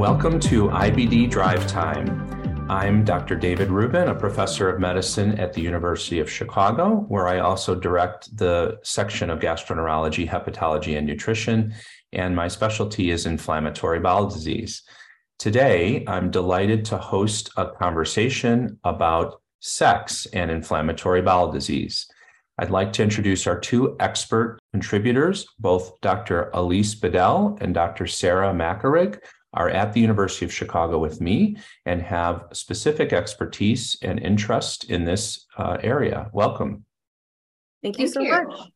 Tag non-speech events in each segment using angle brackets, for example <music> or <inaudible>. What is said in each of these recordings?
Welcome to IBD Drive Time. I'm Dr. David Rubin, a professor of medicine at the University of Chicago, where I also direct the section of gastroenterology, hepatology, and nutrition, and my specialty is inflammatory bowel disease. Today, I'm delighted to host a conversation about sex and inflammatory bowel disease. I'd like to introduce our two expert contributors, both Dr. Alyse Bedell and Dr. Sarah Macareg are at the University of Chicago with me and have specific expertise and interest in this uh, area. Welcome. Thank you Thank so you. much.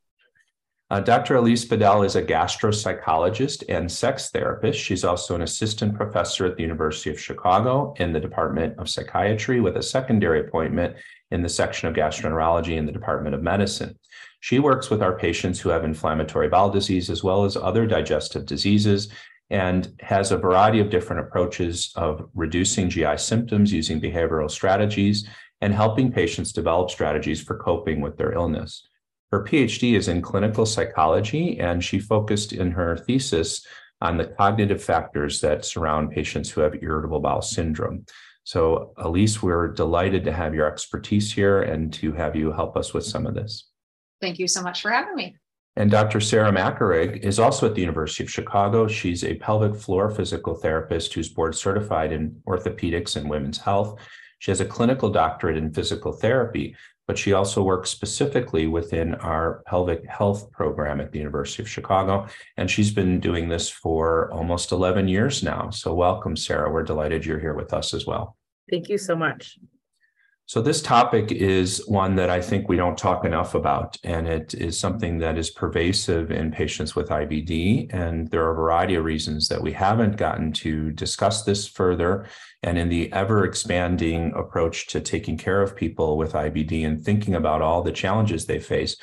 Uh, Dr. Alyse Bedell is a gastropsychologist and sex therapist. She's also an assistant professor at the University of Chicago in the Department of Psychiatry with a secondary appointment in the section of gastroenterology in the Department of Medicine. She works with our patients who have inflammatory bowel disease as well as other digestive diseases and has a variety of different approaches of reducing GI symptoms using behavioral strategies and helping patients develop strategies for coping with their illness. Her PhD is in clinical psychology, and she focused in her thesis on the cognitive factors that surround patients who have irritable bowel syndrome. So, Alyse, we're delighted to have your expertise here and to have you help us with some of this. Thank you so much for having me. And Dr. Sarah Macareg is also at the University of Chicago. She's a pelvic floor physical therapist who's board certified in orthopedics and women's health. She has a clinical doctorate in physical therapy, but she also works specifically within our pelvic health program at the University of Chicago. And she's been doing this for almost 11 years now. So, welcome, Sarah. We're delighted you're here with us as well. Thank you so much. So, this topic is one that I think we don't talk enough about, and it is something that is pervasive in patients with IBD. And there are a variety of reasons that we haven't gotten to discuss this further. And in the ever expanding approach to taking care of people with IBD and thinking about all the challenges they face,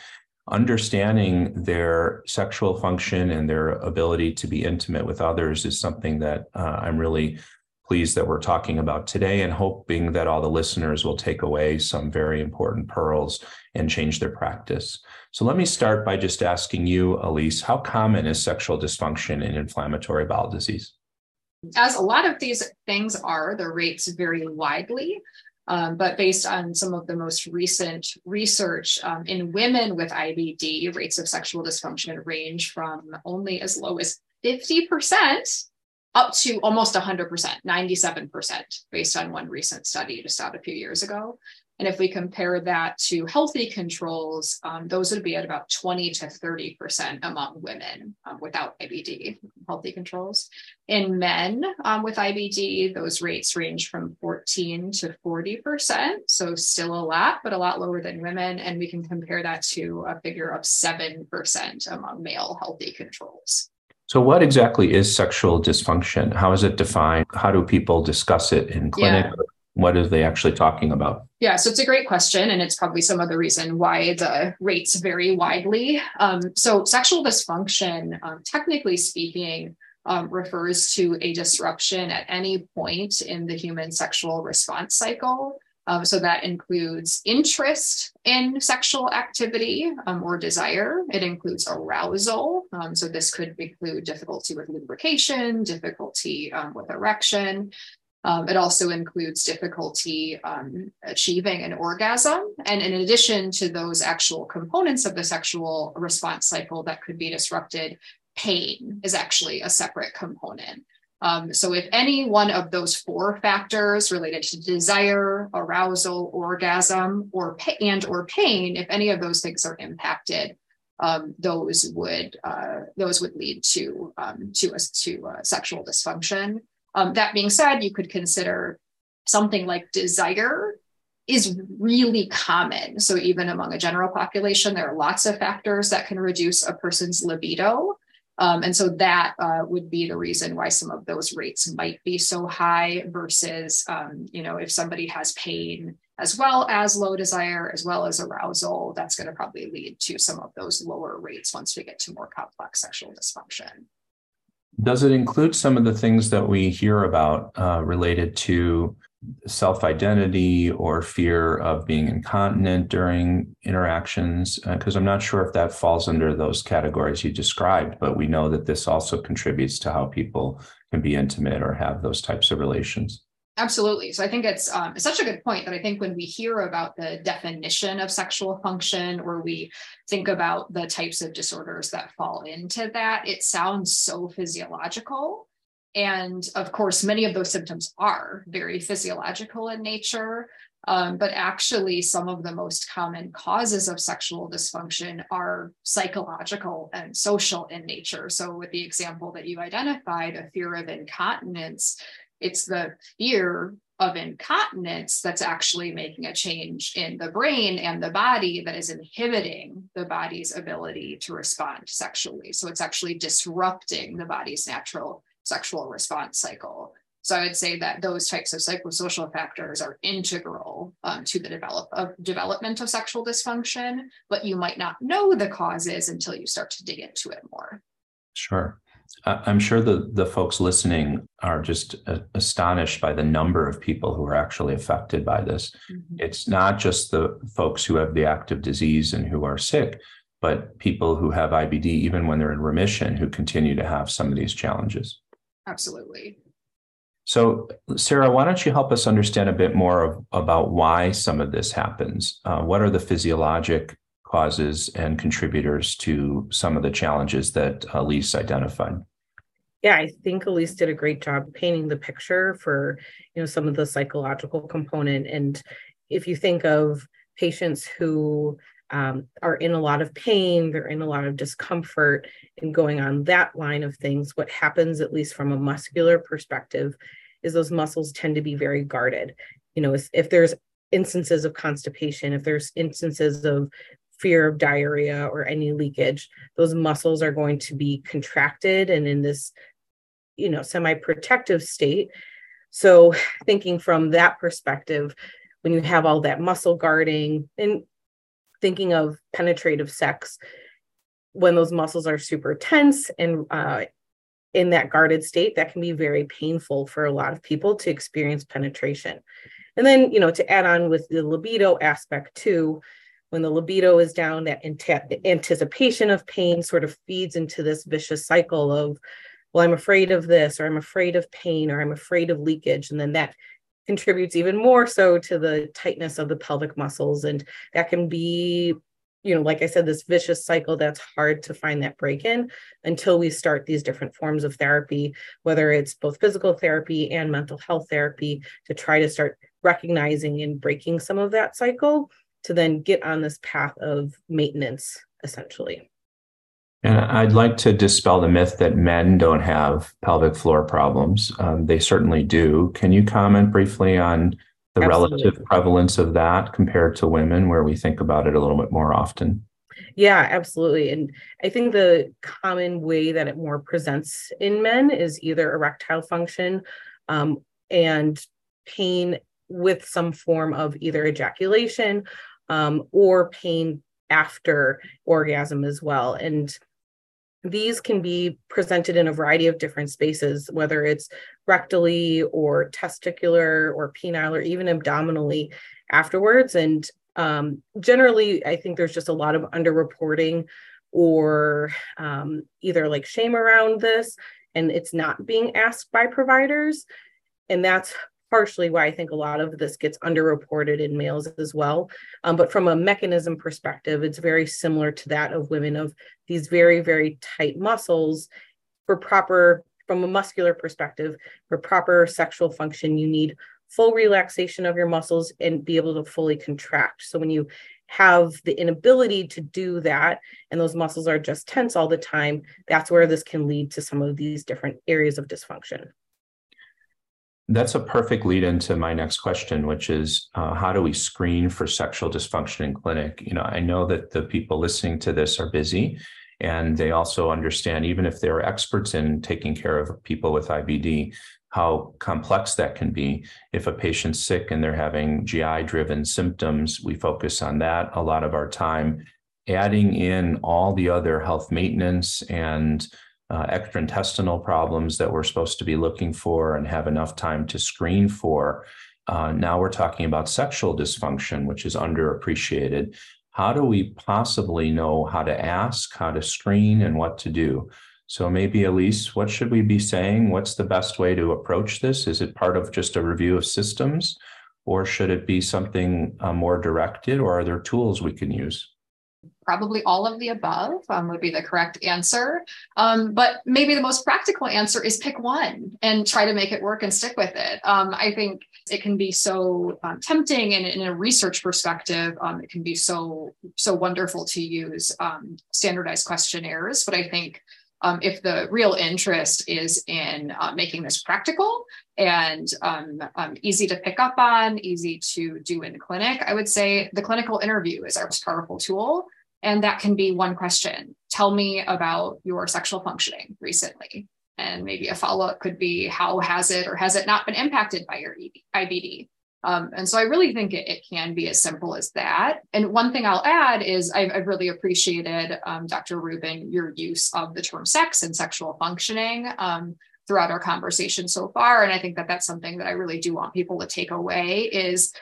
understanding their sexual function and their ability to be intimate with others is something that uh, I'm really pleased that we're talking about today and hoping that all the listeners will take away some very important pearls and change their practice. So let me start by just asking you, Alyse, how common is sexual dysfunction in inflammatory bowel disease? As a lot of these things are, the rates vary widely. Um, but based on some of the most recent research um, in women with IBD, rates of sexual dysfunction range from only as low as 50% up to almost 100%, 97%, based on one recent study just out a few years ago. And if we compare that to healthy controls, um, those would be at about 20 to 30% among women um, without IBD, healthy controls. In men um, with IBD, those rates range from 14 to 40%. So still a lot, but a lot lower than women. And we can compare that to a figure of 7% among male healthy controls. So, what exactly is sexual dysfunction? How is it defined? How do people discuss it in clinic? Yeah. What are they actually talking about? Yeah, so it's a great question, and it's probably some of the reason why the rates vary widely. Um, so, sexual dysfunction, um, technically speaking, um, refers to a disruption at any point in the human sexual response cycle um, so that includes interest in sexual activity um, or desire. It includes arousal. Um, so this could include difficulty with lubrication, difficulty um, with erection. Um, it also includes difficulty um, achieving an orgasm. And in addition to those actual components of the sexual response cycle that could be disrupted, pain is actually a separate component. Um, so if any one of those four factors related to desire, arousal, orgasm, or and or pain, if any of those things are impacted, um, those would uh, those would lead to um, to a, to a sexual dysfunction. Um, that being said, you could consider something like desire is really common. So even among a general population, there are lots of factors that can reduce a person's libido. Um, and so that uh, would be the reason why some of those rates might be so high versus, um, you know, if somebody has pain as well as low desire, as well as arousal, that's going to probably lead to some of those lower rates once we get to more complex sexual dysfunction. Does it include some of the things that we hear about uh, related to self identity or fear of being incontinent during interactions? Because uh, I'm not sure if that falls under those categories you described, but we know that this also contributes to how people can be intimate or have those types of relations. Absolutely. So I think it's um, it's such a good point that I think when we hear about the definition of sexual function or we think about the types of disorders that fall into that, it sounds so physiological. And of course, many of those symptoms are very physiological in nature. Um, but actually, some of the most common causes of sexual dysfunction are psychological and social in nature. So, with the example that you identified, a fear of incontinence, it's the fear of incontinence that's actually making a change in the brain and the body that is inhibiting the body's ability to respond sexually. So, it's actually disrupting the body's natural sexual response cycle. So I would say that those types of psychosocial factors are integral um, to the develop of development of sexual dysfunction, but you might not know the causes until you start to dig into it more. Sure. I'm sure the, the folks listening are just astonished by the number of people who are actually affected by this. Mm-hmm. It's not just the folks who have the active disease and who are sick, but people who have IBD, even when they're in remission, who continue to have some of these challenges. Absolutely. So, Sarah, why don't you help us understand a bit more of, about why some of this happens? Uh, what are the physiologic causes and contributors to some of the challenges that Alyse identified? Yeah, I think Alyse did a great job painting the picture for you know some of the psychological component. And if you think of patients who um, are in a lot of pain, they're in a lot of discomfort, and going on that line of things, what happens, at least from a muscular perspective, is those muscles tend to be very guarded. You know, if, if there's instances of constipation, if there's instances of fear of diarrhea or any leakage, those muscles are going to be contracted and in this, you know, semi protective state. So, <sighs> thinking from that perspective, when you have all that muscle guarding, and thinking of penetrative sex when those muscles are super tense and uh, in that guarded state that can be very painful for a lot of people to experience penetration. And then you know to add on with the libido aspect too when the libido is down that anticipation of pain sort of feeds into this vicious cycle of well i'm afraid of this or i'm afraid of pain or i'm afraid of leakage. And then that contributes even more so to the tightness of the pelvic muscles. And that can be, you know, like I said, this vicious cycle that's hard to find that break in until we start these different forms of therapy, whether it's both physical therapy and mental health therapy, to try to start recognizing and breaking some of that cycle to then get on this path of maintenance, essentially. And I'd like to dispel the myth that men don't have pelvic floor problems. Um, they certainly do. Can you comment briefly on the Absolutely. relative prevalence of that compared to women, where we think about it a little bit more often? Yeah, absolutely. And I think the common way that it more presents in men is either erectile function um, and pain with some form of either ejaculation um, or pain after orgasm as well. And these can be presented in a variety of different spaces, whether it's rectally or testicular or penile or even abdominally afterwards. And um, generally, I think there's just a lot of underreporting or um, either like shame around this, and it's not being asked by providers. And that's partially why I think a lot of this gets underreported in males as well. Um, but from a mechanism perspective, it's very similar to that of women of these very, very tight muscles for proper, from a muscular perspective, for proper sexual function, you need full relaxation of your muscles and be able to fully contract. So when you have the inability to do that and those muscles are just tense all the time, that's where this can lead to some of these different areas of dysfunction. That's a perfect lead into my next question, which is uh, how do we screen for sexual dysfunction in clinic? You know, I know that the people listening to this are busy and they also understand, even if they're experts in taking care of people with IBD, how complex that can be. If a patient's sick and they're having GI driven symptoms, we focus on that a lot of our time, adding in all the other health maintenance and uh, extraintestinal problems that we're supposed to be looking for and have enough time to screen for uh, now we're talking about sexual dysfunction, which is underappreciated. How do we possibly know how to ask, how to screen, and what to do? So maybe Alyse, what should we be saying? What's the best way to approach this? Is it part of just a review of systems, or should it be something uh, more directed, or are there tools we can use? Probably all of the above um, would be the correct answer. Um, but maybe the most practical answer is pick one and try to make it work and stick with it. Um, I think it can be so um, tempting and in a research perspective, um, it can be so, so wonderful to use um, standardized questionnaires. But I think if the real interest is in uh, making this practical and um, um, easy to pick up on, easy to do in clinic, I would say the clinical interview is our most powerful tool. And that can be one question. Tell me about your sexual functioning recently. And maybe a follow up could be how has it or has it not been impacted by your IBD? Um, and so I really think it, it, can be as simple as that. And one thing I'll add is I've, I've really appreciated, um, Dr. Rubin, your use of the term sex and sexual functioning um, throughout our conversation so far. And I think that that's something that I really do want people to take away is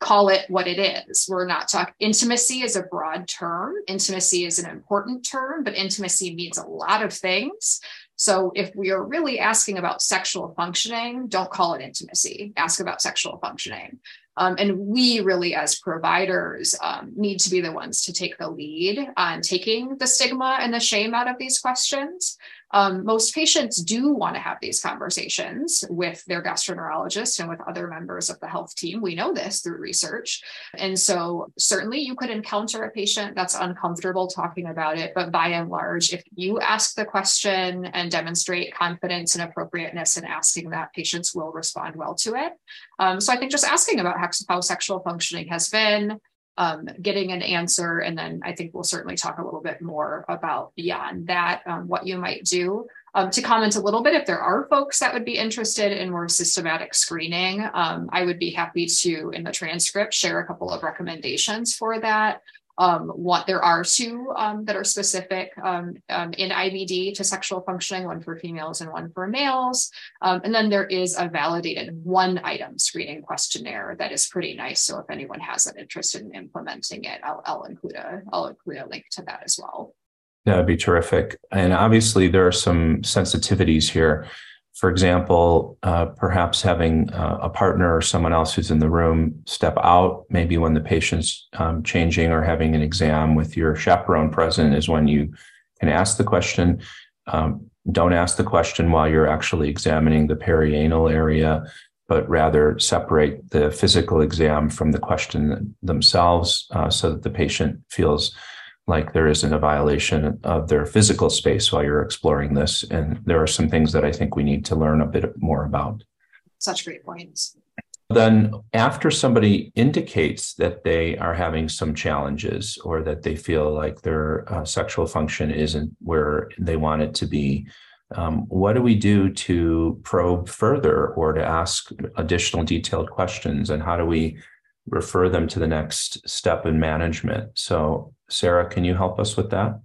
call it what it is. We're not talking intimacy is a broad term. Intimacy is an important term, but intimacy means a lot of things. So if we are really asking about sexual functioning, don't call it intimacy. Ask about sexual functioning. Um, and we really, as providers, um, need to be the ones to take the lead on taking the stigma and the shame out of these questions. Um, most patients do want to have these conversations with their gastroenterologist and with other members of the health team. We know this through research. And so, certainly, you could encounter a patient that's uncomfortable talking about it. But by and large, if you ask the question and demonstrate confidence and appropriateness in asking that, patients will respond well to it. Um, so, I think just asking about how sexual functioning has been, um, getting an answer. And then I think we'll certainly talk a little bit more about beyond that, um, what you might do. Um, to comment a little bit, if there are folks that would be interested in more systematic screening, um, I would be happy to, in the transcript, share a couple of recommendations for that um, what there are two um, that are specific um, um in IBD to sexual functioning, one for females and one for males. Um, and then there is a validated one item screening questionnaire that is pretty nice. So if anyone has an interest in implementing it, I'll, I'll include a I'll include a link to that as well. That'd be terrific. And obviously there are some sensitivities here for example, uh, perhaps having uh, a partner or someone else who's in the room step out, maybe when the patient's um, changing or having an exam with your chaperone present, is when you can ask the question. Um, don't ask the question while you're actually examining the perianal area, but rather separate the physical exam from the question themselves uh, so that the patient feels like there isn't a violation of their physical space while you're exploring this. And there are some things that I think we need to learn a bit more about. Such great points. Then, after somebody indicates that they are having some challenges or that they feel like their uh, sexual function isn't where they want it to be, um, what do we do to probe further or to ask additional detailed questions? And how do we refer them to the next step in management? So, Sarah, can you help us with that?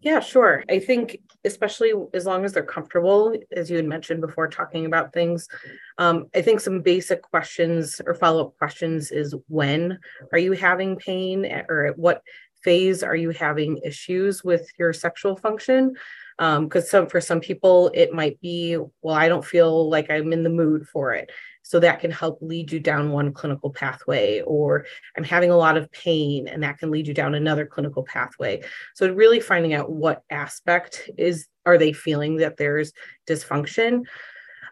Yeah, sure. I think, especially as long as they're comfortable, as you had mentioned before, talking about things, um, I think some basic questions or follow up questions is when are you having pain or at what phase are you having issues with your sexual function? Because um, some for some people it might be, well, I don't feel like I'm in the mood for it. So that can help lead you down one clinical pathway, or I'm having a lot of pain, and that can lead you down another clinical pathway. So really finding out what aspect is are they feeling that there's dysfunction.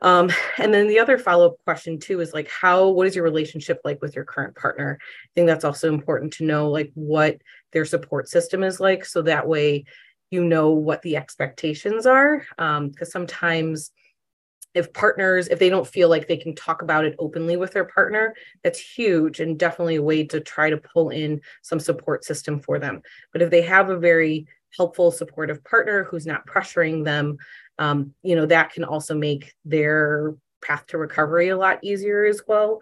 Um, and then the other follow-up question too is like how what is your relationship like with your current partner i think that's also important to know like what their support system is like so that way you know what the expectations are because um, sometimes if partners if they don't feel like they can talk about it openly with their partner that's huge and definitely a way to try to pull in some support system for them but if they have a very helpful supportive partner who's not pressuring them um, you know that can also make their path to recovery a lot easier as well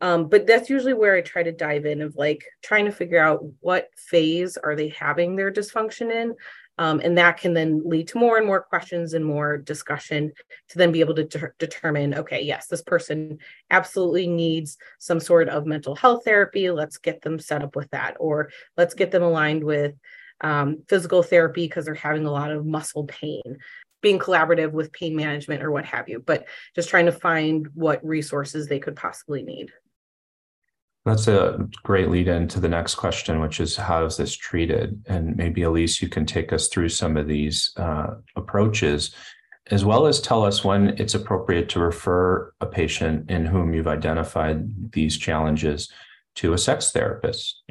Um, but that's usually where I try to dive in of like trying to figure out what phase are they having their dysfunction in. Um, and that can then lead to more and more questions and more discussion to then be able to de- determine okay, yes, this person absolutely needs some sort of mental health therapy. Let's get them set up with that, or let's get them aligned with um, physical therapy because they're having a lot of muscle pain being collaborative with pain management or what have you, but just trying to find what resources they could possibly need. That's a great lead into the next question, which is how is this treated? And maybe Alyse, you can take us through some of these uh, approaches, as well as tell us when it's appropriate to refer a patient in whom you've identified these challenges to a sex therapist.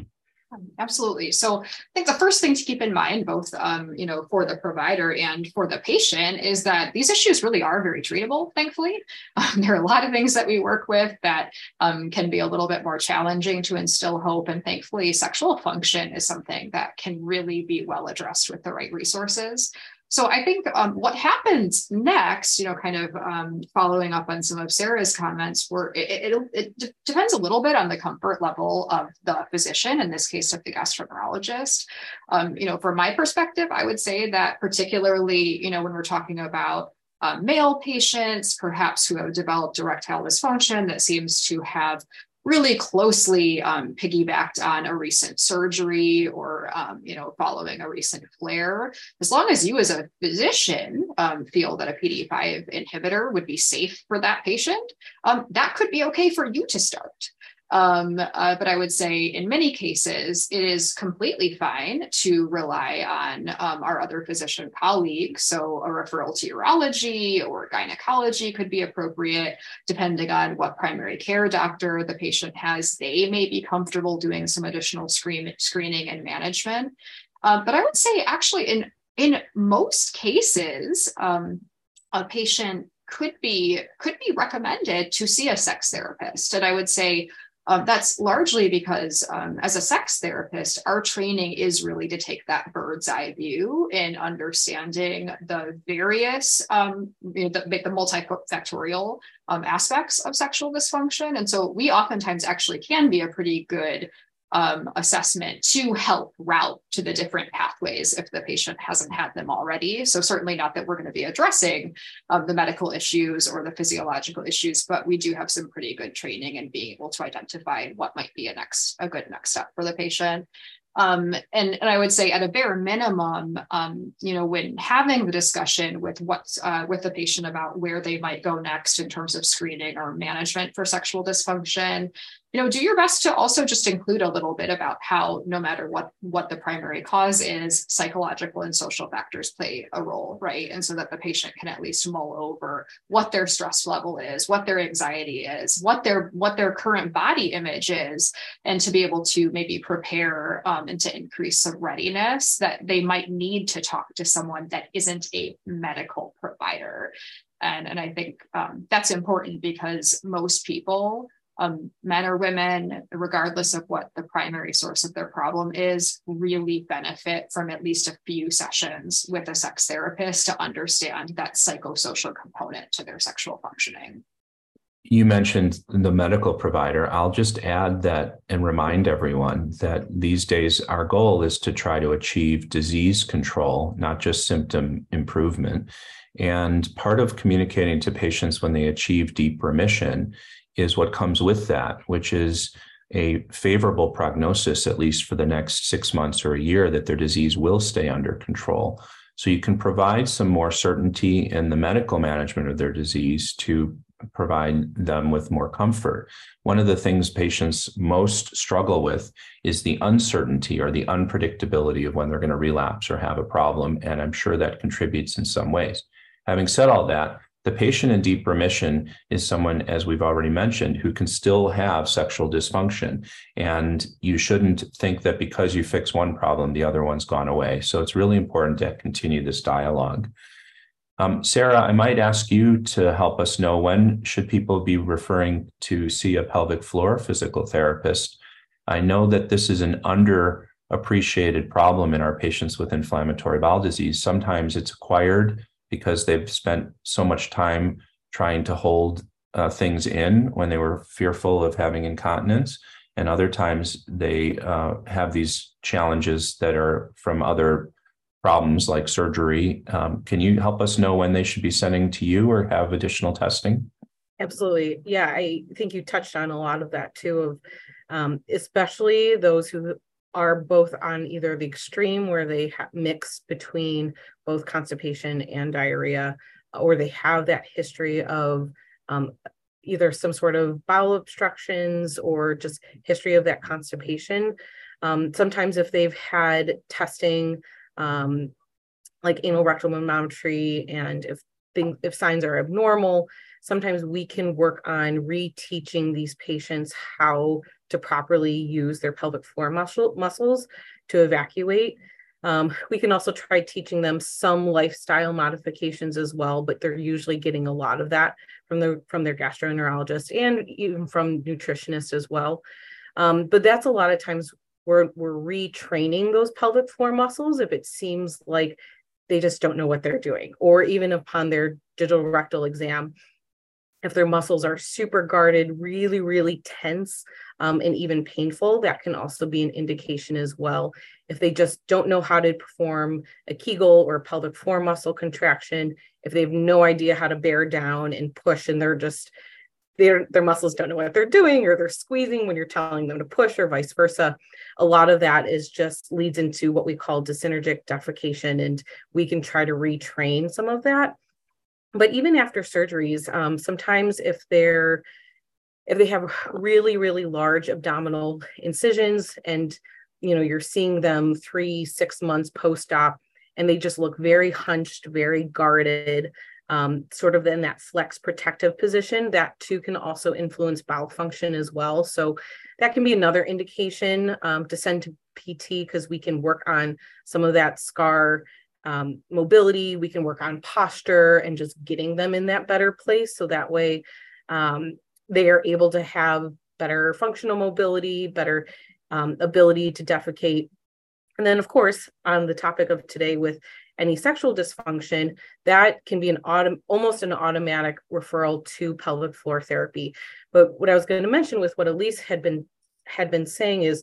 Absolutely. So I think the first thing to keep in mind, both um, you know, for the provider and for the patient, is that these issues really are very treatable. Thankfully, <laughs> um, there are a lot of things that we work with that um, can be a little bit more challenging to instill hope, and thankfully, sexual function is something that can really be well addressed with the right resources. So I think um, what happens next, you know, kind of um, following up on some of Sarah's comments, where it, it, it depends a little bit on the comfort level of the physician, in this case of the gastroenterologist. Um, you know, from my perspective, I would say that particularly, you know, when we're talking about uh, male patients, perhaps who have developed erectile dysfunction that seems to have really closely um, piggybacked on a recent surgery or um, you know following a recent flare. As long as you as a physician um, feel that a pd5 inhibitor would be safe for that patient um, that could be okay for you to start um, uh, but I would say in many cases, it is completely fine to rely on um, our other physician colleagues. So a referral to urology or gynecology could be appropriate, depending on what primary care doctor the patient has. They may be comfortable doing some additional screen, screening and management. Um, but I would say actually in in most cases, um, a patient could be could be recommended to see a sex therapist and i would say um, that's largely because, um, as a sex therapist, our training is really to take that bird's eye view in understanding the various, um, you know, the, the multifactorial um, aspects of sexual dysfunction. And so we oftentimes actually can be a pretty good um, assessment to help route to the different pathways if the patient hasn't had them already. So, certainly not that we're going to be addressing um, the medical issues or the physiological issues, but we do have some pretty good training in being able to identify what might be a next a good next step for the patient. Um, and, and I would say at a bare minimum, um, you know, when having the discussion with what's uh, with the patient about where they might go next in terms of screening or management for sexual dysfunction, you know, do your best to also just include a little bit about how no matter what what the primary cause is, psychological and social factors play a role, right? And so that the patient can at least mull over what their stress level is, what their anxiety is, what their what their current body image is, and to be able to maybe prepare um, and to increase some readiness that they might need to talk to someone that isn't a medical provider. And, and I think um, that's important because most people um, men or women, regardless of what the primary source of their problem is, really benefit from at least a few sessions with a sex therapist to understand that psychosocial component to their sexual functioning. You mentioned the medical provider. I'll just add that and remind everyone that these days our goal is to try to achieve disease control, not just symptom improvement. And part of communicating to patients when they achieve deep remission is what comes with that, which is a favorable prognosis, at least for the next six months or a year, that their disease will stay under control. So you can provide some more certainty in the medical management of their disease to provide them with more comfort. One of the things patients most struggle with is the uncertainty or the unpredictability of when they're going to relapse or have a problem. And I'm sure that contributes in some ways. Having said all that, the patient in deep remission is someone, as we've already mentioned, who can still have sexual dysfunction. And you shouldn't think that because you fix one problem, the other one's gone away. So it's really important to continue this dialogue. Um, Sarah, I might ask you to help us know when should people be referring to see a pelvic floor physical therapist. I know that this is an underappreciated problem in our patients with inflammatory bowel disease. Sometimes it's acquired because they've spent so much time trying to hold uh, things in when they were fearful of having incontinence. And other times they uh, have these challenges that are from other problems like surgery. Um, can you help us know when they should be sending to you or have additional testing? Absolutely. Yeah, I think you touched on a lot of that too, of um, especially those who are both on either the extreme where they ha- mix between both constipation and diarrhea, or they have that history of um, either some sort of bowel obstructions or just history of that constipation. Um, sometimes, if they've had testing um, like anal rectal manometry, and if things, if signs are abnormal, sometimes we can work on reteaching these patients how to properly use their pelvic floor muscle, muscles to evacuate. Um, we can also try teaching them some lifestyle modifications as well, but they're usually getting a lot of that from their from their gastroenterologist and even from nutritionists as well. Um, but that's a lot of times we're we're retraining those pelvic floor muscles if it seems like they just don't know what they're doing, or even upon their digital rectal exam, if their muscles are super guarded, really, really tense, um, and even painful, that can also be an indication as well. If they just don't know how to perform a Kegel or a pelvic floor muscle contraction, if they have no idea how to bear down and push, and they're just their their muscles don't know what they're doing or they're squeezing when you're telling them to push or vice versa a lot of that is just leads into what we call dyssynergic defecation and we can try to retrain some of that but even after surgeries um, sometimes if they're if they have really really large abdominal incisions and you know you're seeing them three six months post-op and they just look very hunched very guarded um, sort of in that flex protective position that too can also influence bowel function as well. So that can be another indication um, to send to pt because we can work on some of that scar um, mobility, we can work on posture and just getting them in that better place. So that way um, they are able to have better functional mobility, better um, ability to defecate. And then, of course, on the topic of today with any sexual dysfunction, that can be an autom- almost an automatic referral to pelvic floor therapy. But what I was going to mention with what Alyse had been had been saying is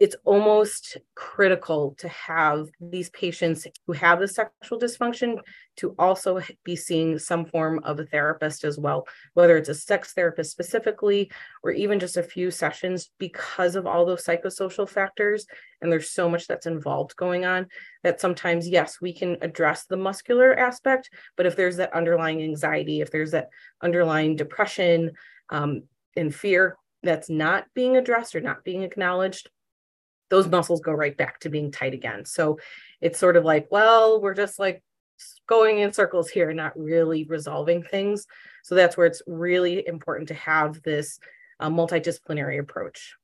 it's almost critical to have these patients who have the sexual dysfunction to also be seeing some form of a therapist as well, whether it's a sex therapist specifically or even just a few sessions because of all those psychosocial factors. And there's so much that's involved going on that sometimes, yes, we can address the muscular aspect, but if there's that underlying anxiety, if there's that underlying depression um, and fear that's not being addressed or not being acknowledged, those muscles go right back to being tight again. So it's sort of like, well, we're just like going in circles here, not really resolving things. So that's where it's really important to have this uh, multidisciplinary approach.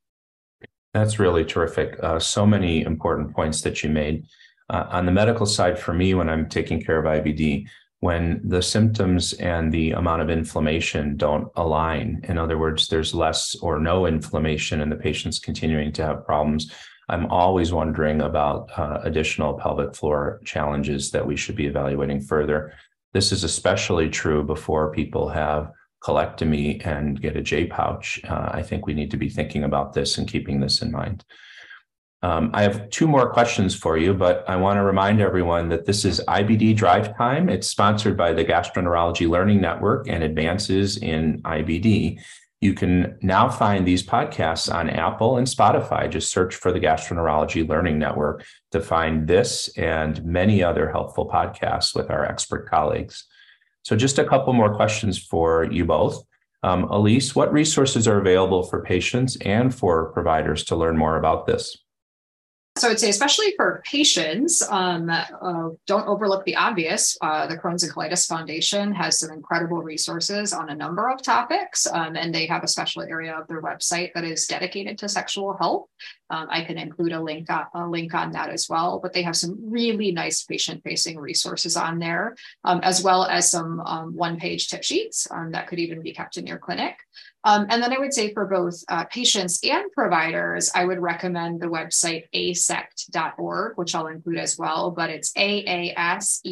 That's really terrific. Uh, so many important points that you made. Uh, on the medical side, for me, when I'm taking care of IBD, when the symptoms and the amount of inflammation don't align, in other words, there's less or no inflammation and the patient's continuing to have problems, I'm always wondering about uh, additional pelvic floor challenges that we should be evaluating further. This is especially true before people have colectomy and get a J pouch. Uh, I think we need to be thinking about this and keeping this in mind. Um, I have two more questions for you, but I want to remind everyone that this is IBD Drive Time. It's sponsored by the Gastroenterology Learning Network and Advances in IBD. You can now find these podcasts on Apple and Spotify. Just search for the Gastroenterology Learning Network to find this and many other helpful podcasts with our expert colleagues. So, just a couple more questions for you both. Um, Alyse, what resources are available for patients and for providers to learn more about this? So I'd say, especially for patients, um, uh, don't overlook the obvious. Uh, the Crohn's and Colitis Foundation has some incredible resources on a number of topics, um, and they have a special area of their website that is dedicated to sexual health. Um, I can include a link on, a link on that as well. But they have some really nice patient-facing resources on there, um, as well as some um, one-page tip sheets um, that could even be kept in your clinic. Um, and then I would say for both uh, patients and providers, I would recommend the website aasect.org, which I'll include as well, but it's aasect.org.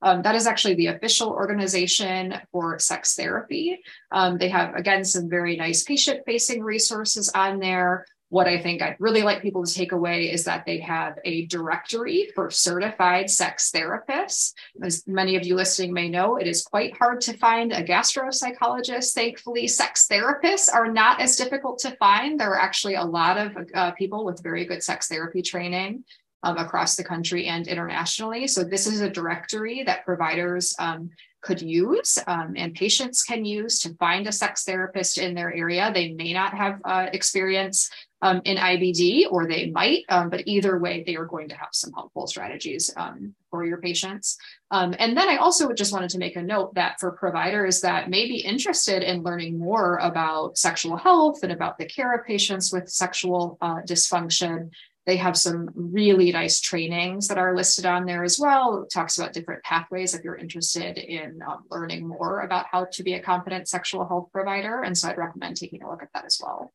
Um, that is actually the official organization for sex therapy. Um, they have, again, some very nice patient facing resources on there. What I think I'd really like people to take away is that they have a directory for certified sex therapists. As many of you listening may know, it is quite hard to find a gastropsychologist. Thankfully, sex therapists are not as difficult to find. There are actually a lot of uh, people with very good sex therapy training um, across the country and internationally. So, this is a directory that providers um, could use um, and patients can use to find a sex therapist in their area. They may not have uh, experience um, in IBD, or they might, um, but either way, they are going to have some helpful strategies um, for your patients. Um, and then I also just wanted to make a note that for providers that may be interested in learning more about sexual health and about the care of patients with sexual uh, dysfunction, they have some really nice trainings that are listed on there as well. It talks about different pathways if you're interested in um, learning more about how to be a competent sexual health provider. And so I'd recommend taking a look at that as well.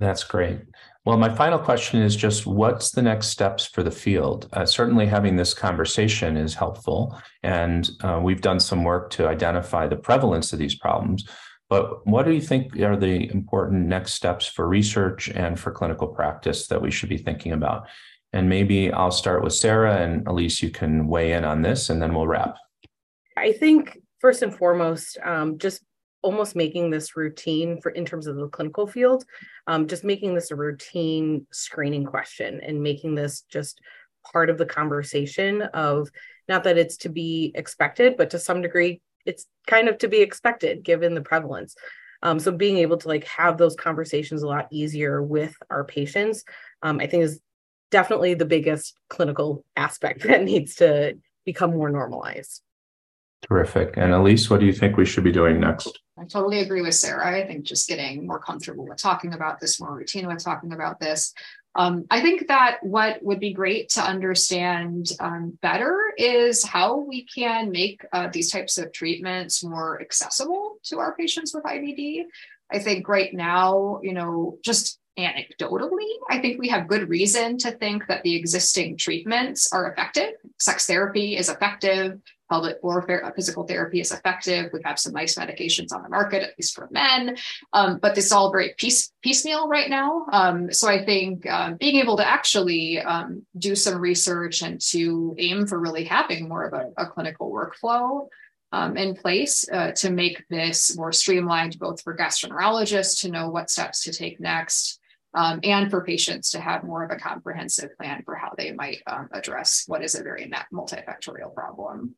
That's great. Well, my final question is just what's the next steps for the field? Uh, certainly, having this conversation is helpful, and uh, we've done some work to identify the prevalence of these problems. But what do you think are the important next steps for research and for clinical practice that we should be thinking about? And maybe I'll start with Sarah, and Alyse, you can weigh in on this, and then we'll wrap. I think first and foremost, um, just almost making this routine for in terms of the clinical field um, just making this a routine screening question and making this just part of the conversation of not that it's to be expected but to some degree it's kind of to be expected given the prevalence. Um, so being able to like have those conversations a lot easier with our patients um, i think is definitely the biggest clinical aspect <laughs> that needs to become more normalized Terrific. And Alyse, what do you think we should be doing next? I totally agree with Sarah. I think just getting more comfortable with talking about this, more routine with talking about this. Um, I think that what would be great to understand um, better is how we can make uh, these types of treatments more accessible to our patients with IBD. I think right now, you know, just anecdotally, I think we have good reason to think that the existing treatments are effective. Sex therapy is effective pelvic floor physical therapy is effective. We have some nice medications on the market, at least for men, um, but this is all very piece, piecemeal right now. Um, so I think um, being able to actually um, do some research and to aim for really having more of a, a clinical workflow um, in place uh, to make this more streamlined, both for gastroenterologists to know what steps to take next. Um, and for patients to have more of a comprehensive plan for how they might um, address what is a very multifactorial problem.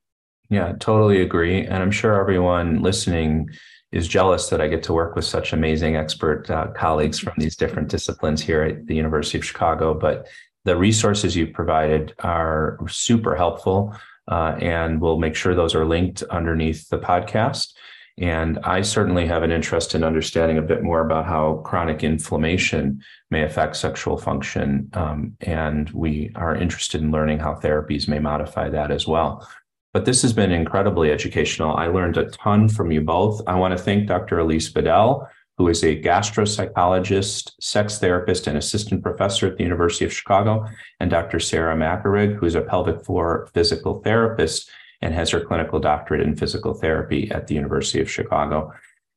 Yeah, totally agree. And I'm sure everyone listening is jealous that I get to work with such amazing expert uh, colleagues from these different disciplines here at the University of Chicago. But the resources you've provided are super helpful, uh, and we'll make sure those are linked underneath the podcast. And I certainly have an interest in understanding a bit more about how chronic inflammation may affect sexual function. Um, and we are interested in learning how therapies may modify that as well. But this has been incredibly educational. I learned a ton from you both. I want to thank Dr. Alyse Bedell, who is a gastropsychologist, sex therapist, and assistant professor at the University of Chicago, and Dr. Sarah Macareg, who is a pelvic floor physical therapist and has her clinical doctorate in physical therapy at the University of Chicago.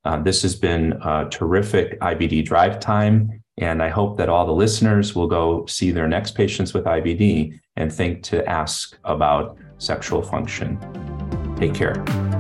Uh, this has been a terrific IBD drive time, and I hope that all the listeners will go see their next patients with IBD and think to ask about sexual function. Take care.